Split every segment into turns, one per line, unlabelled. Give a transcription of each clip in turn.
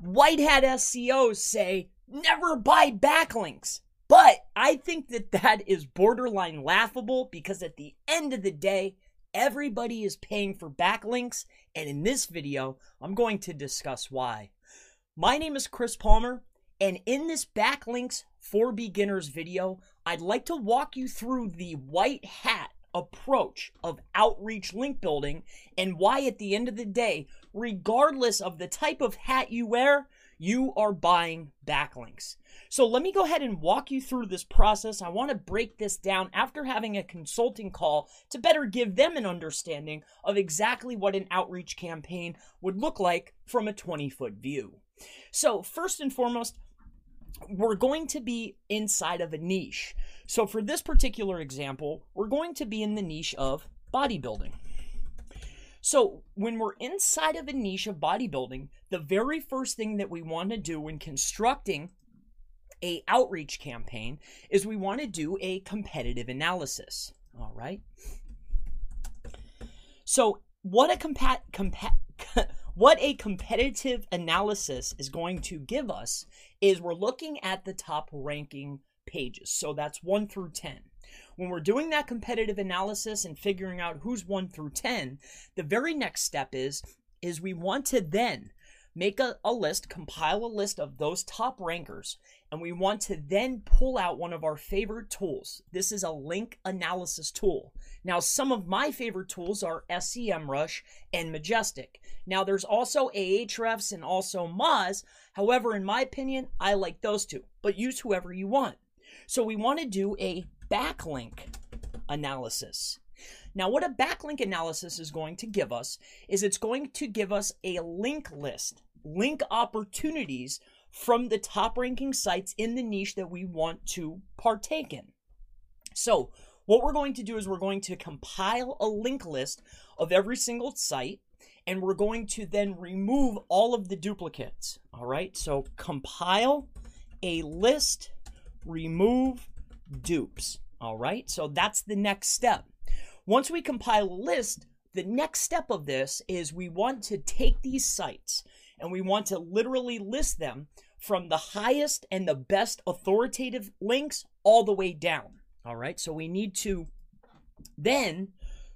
white hat SEOs say never buy backlinks. But I think that that is borderline laughable because at the end of the day, everybody is paying for backlinks. And in this video, I'm going to discuss why. My name is Chris Palmer. And in this backlinks for beginners video, I'd like to walk you through the white hat approach of outreach link building and why at the end of the day, regardless of the type of hat you wear, you are buying backlinks. So let me go ahead and walk you through this process. I want to break this down after having a consulting call to better give them an understanding of exactly what an outreach campaign would look like from a 20 foot view. So, first and foremost, we're going to be inside of a niche. So, for this particular example, we're going to be in the niche of bodybuilding. So, when we're inside of a niche of bodybuilding, the very first thing that we want to do when constructing a outreach campaign is we want to do a competitive analysis. All right. So, what a compat compa- what a competitive analysis is going to give us is we're looking at the top ranking pages. So that's 1 through 10. When we're doing that competitive analysis and figuring out who's 1 through 10, the very next step is is we want to then make a, a list, compile a list of those top rankers, and we want to then pull out one of our favorite tools. This is a link analysis tool. Now, some of my favorite tools are SEMrush and Majestic. Now, there's also Ahrefs and also Moz. However, in my opinion, I like those two, but use whoever you want. So we want to do a backlink analysis. Now, what a backlink analysis is going to give us is it's going to give us a link list, link opportunities from the top ranking sites in the niche that we want to partake in. So, what we're going to do is we're going to compile a link list of every single site and we're going to then remove all of the duplicates. All right, so compile a list, remove dupes. All right, so that's the next step. Once we compile a list, the next step of this is we want to take these sites and we want to literally list them from the highest and the best authoritative links all the way down. All right, so we need to then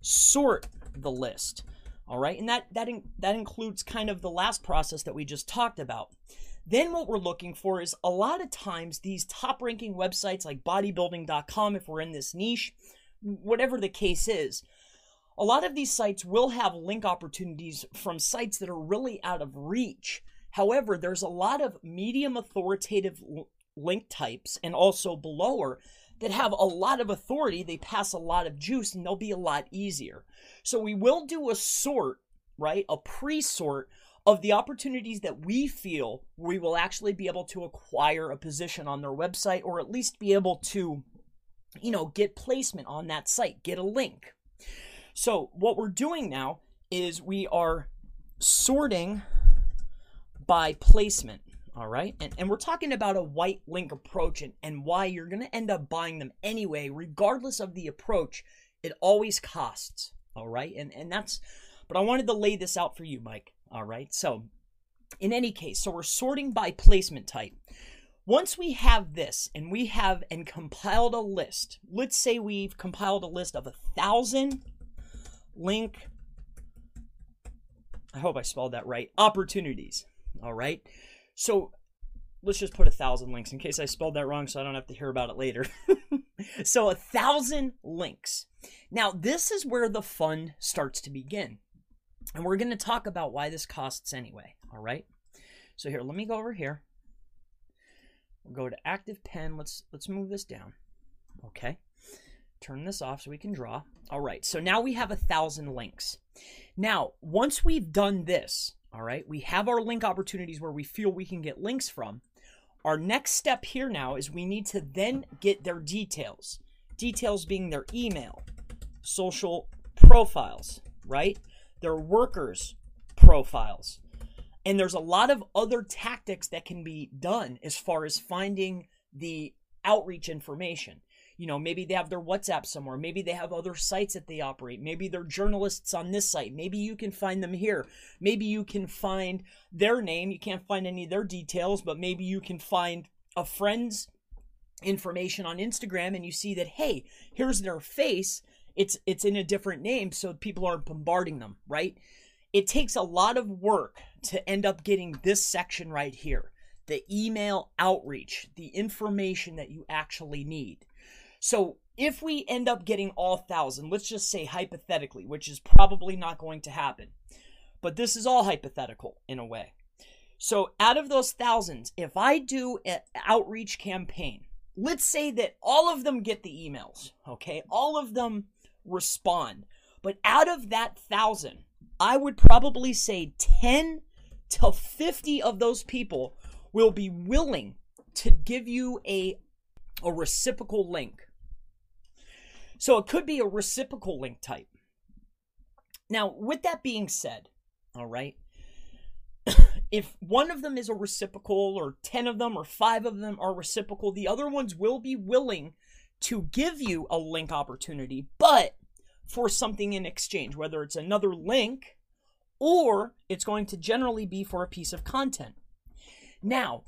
sort the list. All right, and that that in, that includes kind of the last process that we just talked about. Then what we're looking for is a lot of times these top ranking websites like bodybuilding.com if we're in this niche, whatever the case is, a lot of these sites will have link opportunities from sites that are really out of reach. However, there's a lot of medium authoritative link types and also belower that have a lot of authority, they pass a lot of juice, and they'll be a lot easier. So we will do a sort, right? A pre sort of the opportunities that we feel we will actually be able to acquire a position on their website or at least be able to, you know, get placement on that site, get a link. So what we're doing now is we are sorting by placement. All right. And, and we're talking about a white link approach and, and why you're going to end up buying them anyway, regardless of the approach. It always costs. All right. And, and that's, but I wanted to lay this out for you, Mike. All right. So, in any case, so we're sorting by placement type. Once we have this and we have and compiled a list, let's say we've compiled a list of a thousand link, I hope I spelled that right, opportunities. All right. So let's just put a thousand links in case I spelled that wrong so I don't have to hear about it later. so a thousand links. Now, this is where the fun starts to begin. And we're going to talk about why this costs anyway. All right. So here, let me go over here. We'll go to active pen. Let's let's move this down. Okay. Turn this off so we can draw. All right. So now we have a thousand links. Now, once we've done this, all right, we have our link opportunities where we feel we can get links from. Our next step here now is we need to then get their details. Details being their email, social profiles, right? Their workers' profiles. And there's a lot of other tactics that can be done as far as finding the outreach information. You know, maybe they have their WhatsApp somewhere. Maybe they have other sites that they operate. Maybe they're journalists on this site. Maybe you can find them here. Maybe you can find their name. You can't find any of their details, but maybe you can find a friend's information on Instagram and you see that hey, here's their face. It's it's in a different name so people aren't bombarding them, right? It takes a lot of work to end up getting this section right here. The email outreach, the information that you actually need. So if we end up getting all thousand, let's just say hypothetically, which is probably not going to happen, but this is all hypothetical in a way. So out of those thousands, if I do an outreach campaign, let's say that all of them get the emails, okay? All of them respond. But out of that thousand, I would probably say 10 to 50 of those people will be willing to give you a, a reciprocal link. So it could be a reciprocal link type. Now, with that being said, all right, if one of them is a reciprocal, or 10 of them, or five of them are reciprocal, the other ones will be willing to give you a link opportunity, but for something in exchange, whether it's another link or it's going to generally be for a piece of content. Now,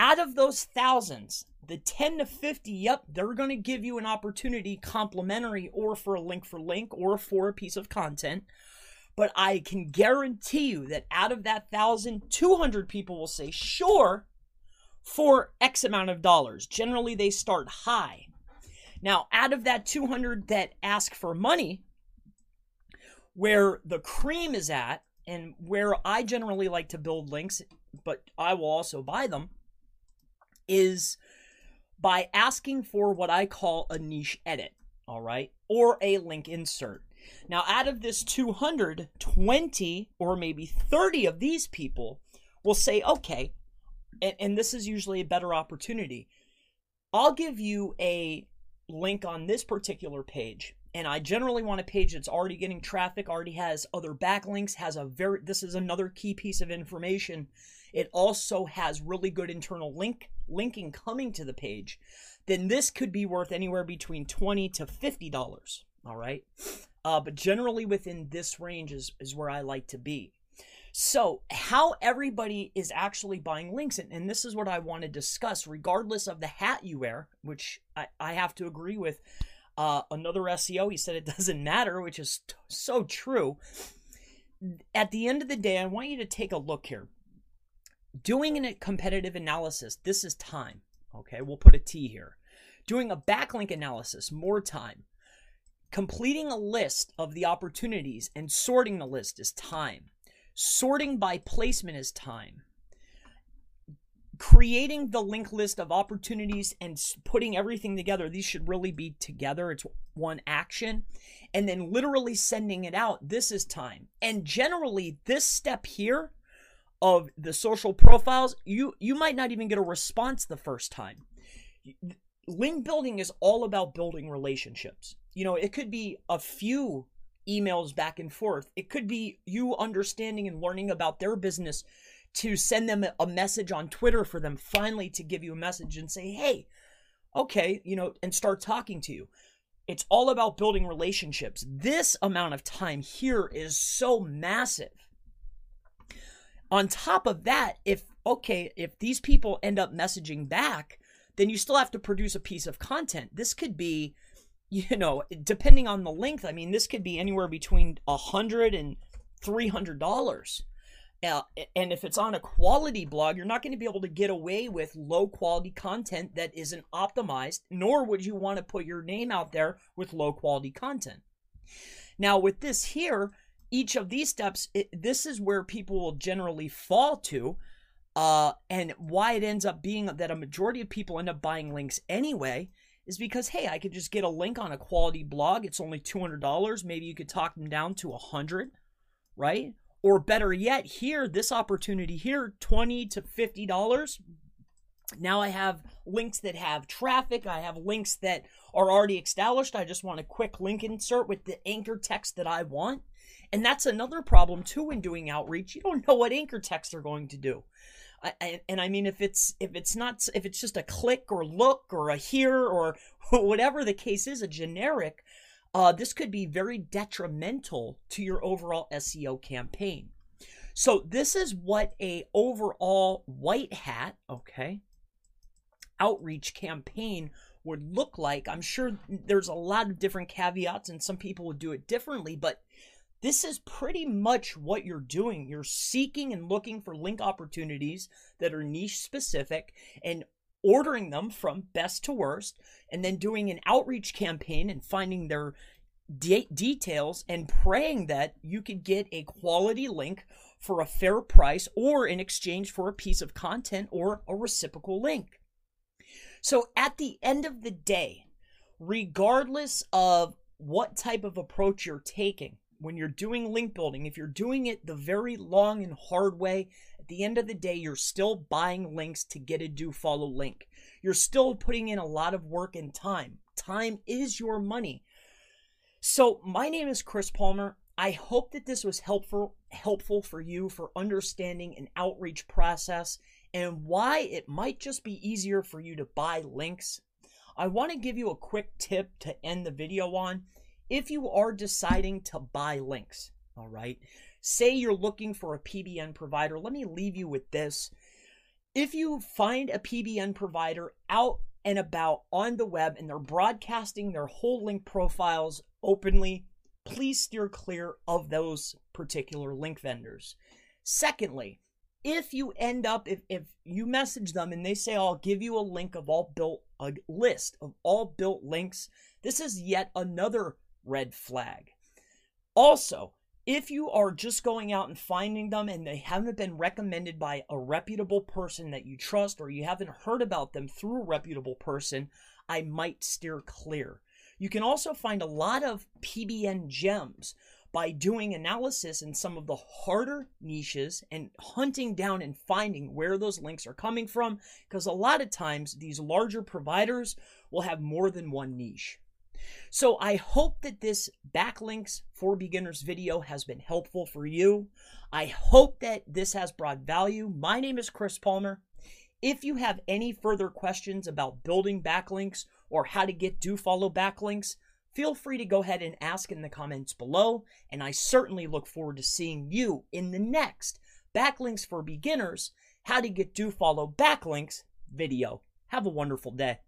out of those thousands, the 10 to 50, yep, they're going to give you an opportunity complimentary or for a link for link or for a piece of content. But I can guarantee you that out of that 1,200 people will say, sure, for X amount of dollars. Generally, they start high. Now, out of that 200 that ask for money, where the cream is at, and where I generally like to build links, but I will also buy them, is by asking for what I call a niche edit, all right, or a link insert. Now, out of this 220 or maybe 30 of these people will say, okay, and, and this is usually a better opportunity. I'll give you a link on this particular page and I generally want a page that's already getting traffic, already has other backlinks, has a very this is another key piece of information. It also has really good internal link linking coming to the page. Then this could be worth anywhere between 20 to 50 dollars. All right. Uh, but generally within this range is, is where I like to be. So, how everybody is actually buying links, and, and, this is what I want to discuss, regardless of the hat you wear, which I, I have to agree with. Uh, another SEO, he said it doesn't matter, which is t- so true. At the end of the day, I want you to take a look here. Doing a competitive analysis, this is time. Okay, we'll put a T here. Doing a backlink analysis, more time. Completing a list of the opportunities and sorting the list is time. Sorting by placement is time creating the link list of opportunities and putting everything together these should really be together it's one action and then literally sending it out this is time and generally this step here of the social profiles you you might not even get a response the first time link building is all about building relationships you know it could be a few emails back and forth it could be you understanding and learning about their business to send them a message on Twitter for them finally to give you a message and say, hey, okay, you know, and start talking to you. It's all about building relationships. This amount of time here is so massive. On top of that, if, okay, if these people end up messaging back, then you still have to produce a piece of content. This could be, you know, depending on the length, I mean, this could be anywhere between a hundred and three hundred dollars uh, and if it's on a quality blog, you're not going to be able to get away with low quality content that isn't optimized, nor would you want to put your name out there with low quality content. Now, with this here, each of these steps, it, this is where people will generally fall to. Uh, and why it ends up being that a majority of people end up buying links anyway is because hey i could just get a link on a quality blog. It's only $200 maybe you could talk them down to a 100 right? Or better yet here this opportunity here 20 to 50 dollars. Now i have links that have traffic. I have links that are already established. I just want a quick link insert with the anchor text that i want and that's another problem too when doing outreach you don't know what anchor text they're going to do and I mean, if it's if it's not if it's just a click or look or a hear or whatever the case is, a generic, uh, this could be very detrimental to your overall SEO campaign. So this is what a overall white hat, okay, outreach campaign would look like. I'm sure there's a lot of different caveats and some people would do it differently, but this is pretty much what you're doing. You're seeking and looking for link opportunities that are niche specific and ordering them from best to worst and then doing an outreach campaign and finding their de- details and praying that you could get a quality link for a fair price or in exchange for a piece of content or a reciprocal link. So at the end of the day, regardless of what type of approach you're taking, when you're doing link building, if you're doing it the very long and hard way, at the end of the day, you're still buying links to get a do follow link. You're still putting in a lot of work and time. Time is your money. So, my name is Chris Palmer. I hope that this was helpful helpful for you for understanding an outreach process and why it might just be easier for you to buy links. I want to give you a quick tip to end the video on if you are deciding to buy links. All right. Say you're looking for a PBN provider. Let me leave you with this. If you find a PBN provider out and about on the web and they're broadcasting their whole link profiles openly, please steer clear of those particular link vendors. Secondly, if you end up if, if you message them and they say i'll give you a link of all built a list of all built links this is yet another red flag also if you are just going out and finding them and they haven't been recommended by a reputable person that you trust or you haven't heard about them through a reputable person i might steer clear you can also find a lot of PBN gems by doing analysis in some of the harder niches and hunting down and finding where those links are coming from because a lot of times these larger providers will have more than one niche. So I hope that this backlinks for beginners video has been helpful for you. I hope that this has brought value. My name is Chris Palmer. If you have any further questions about building backlinks or how to get do follow backlinks, feel free to go ahead and ask in the comments below. And I certainly look forward to seeing you in the next Backlinks for Beginners How to Get Do Follow Backlinks video. Have a wonderful day.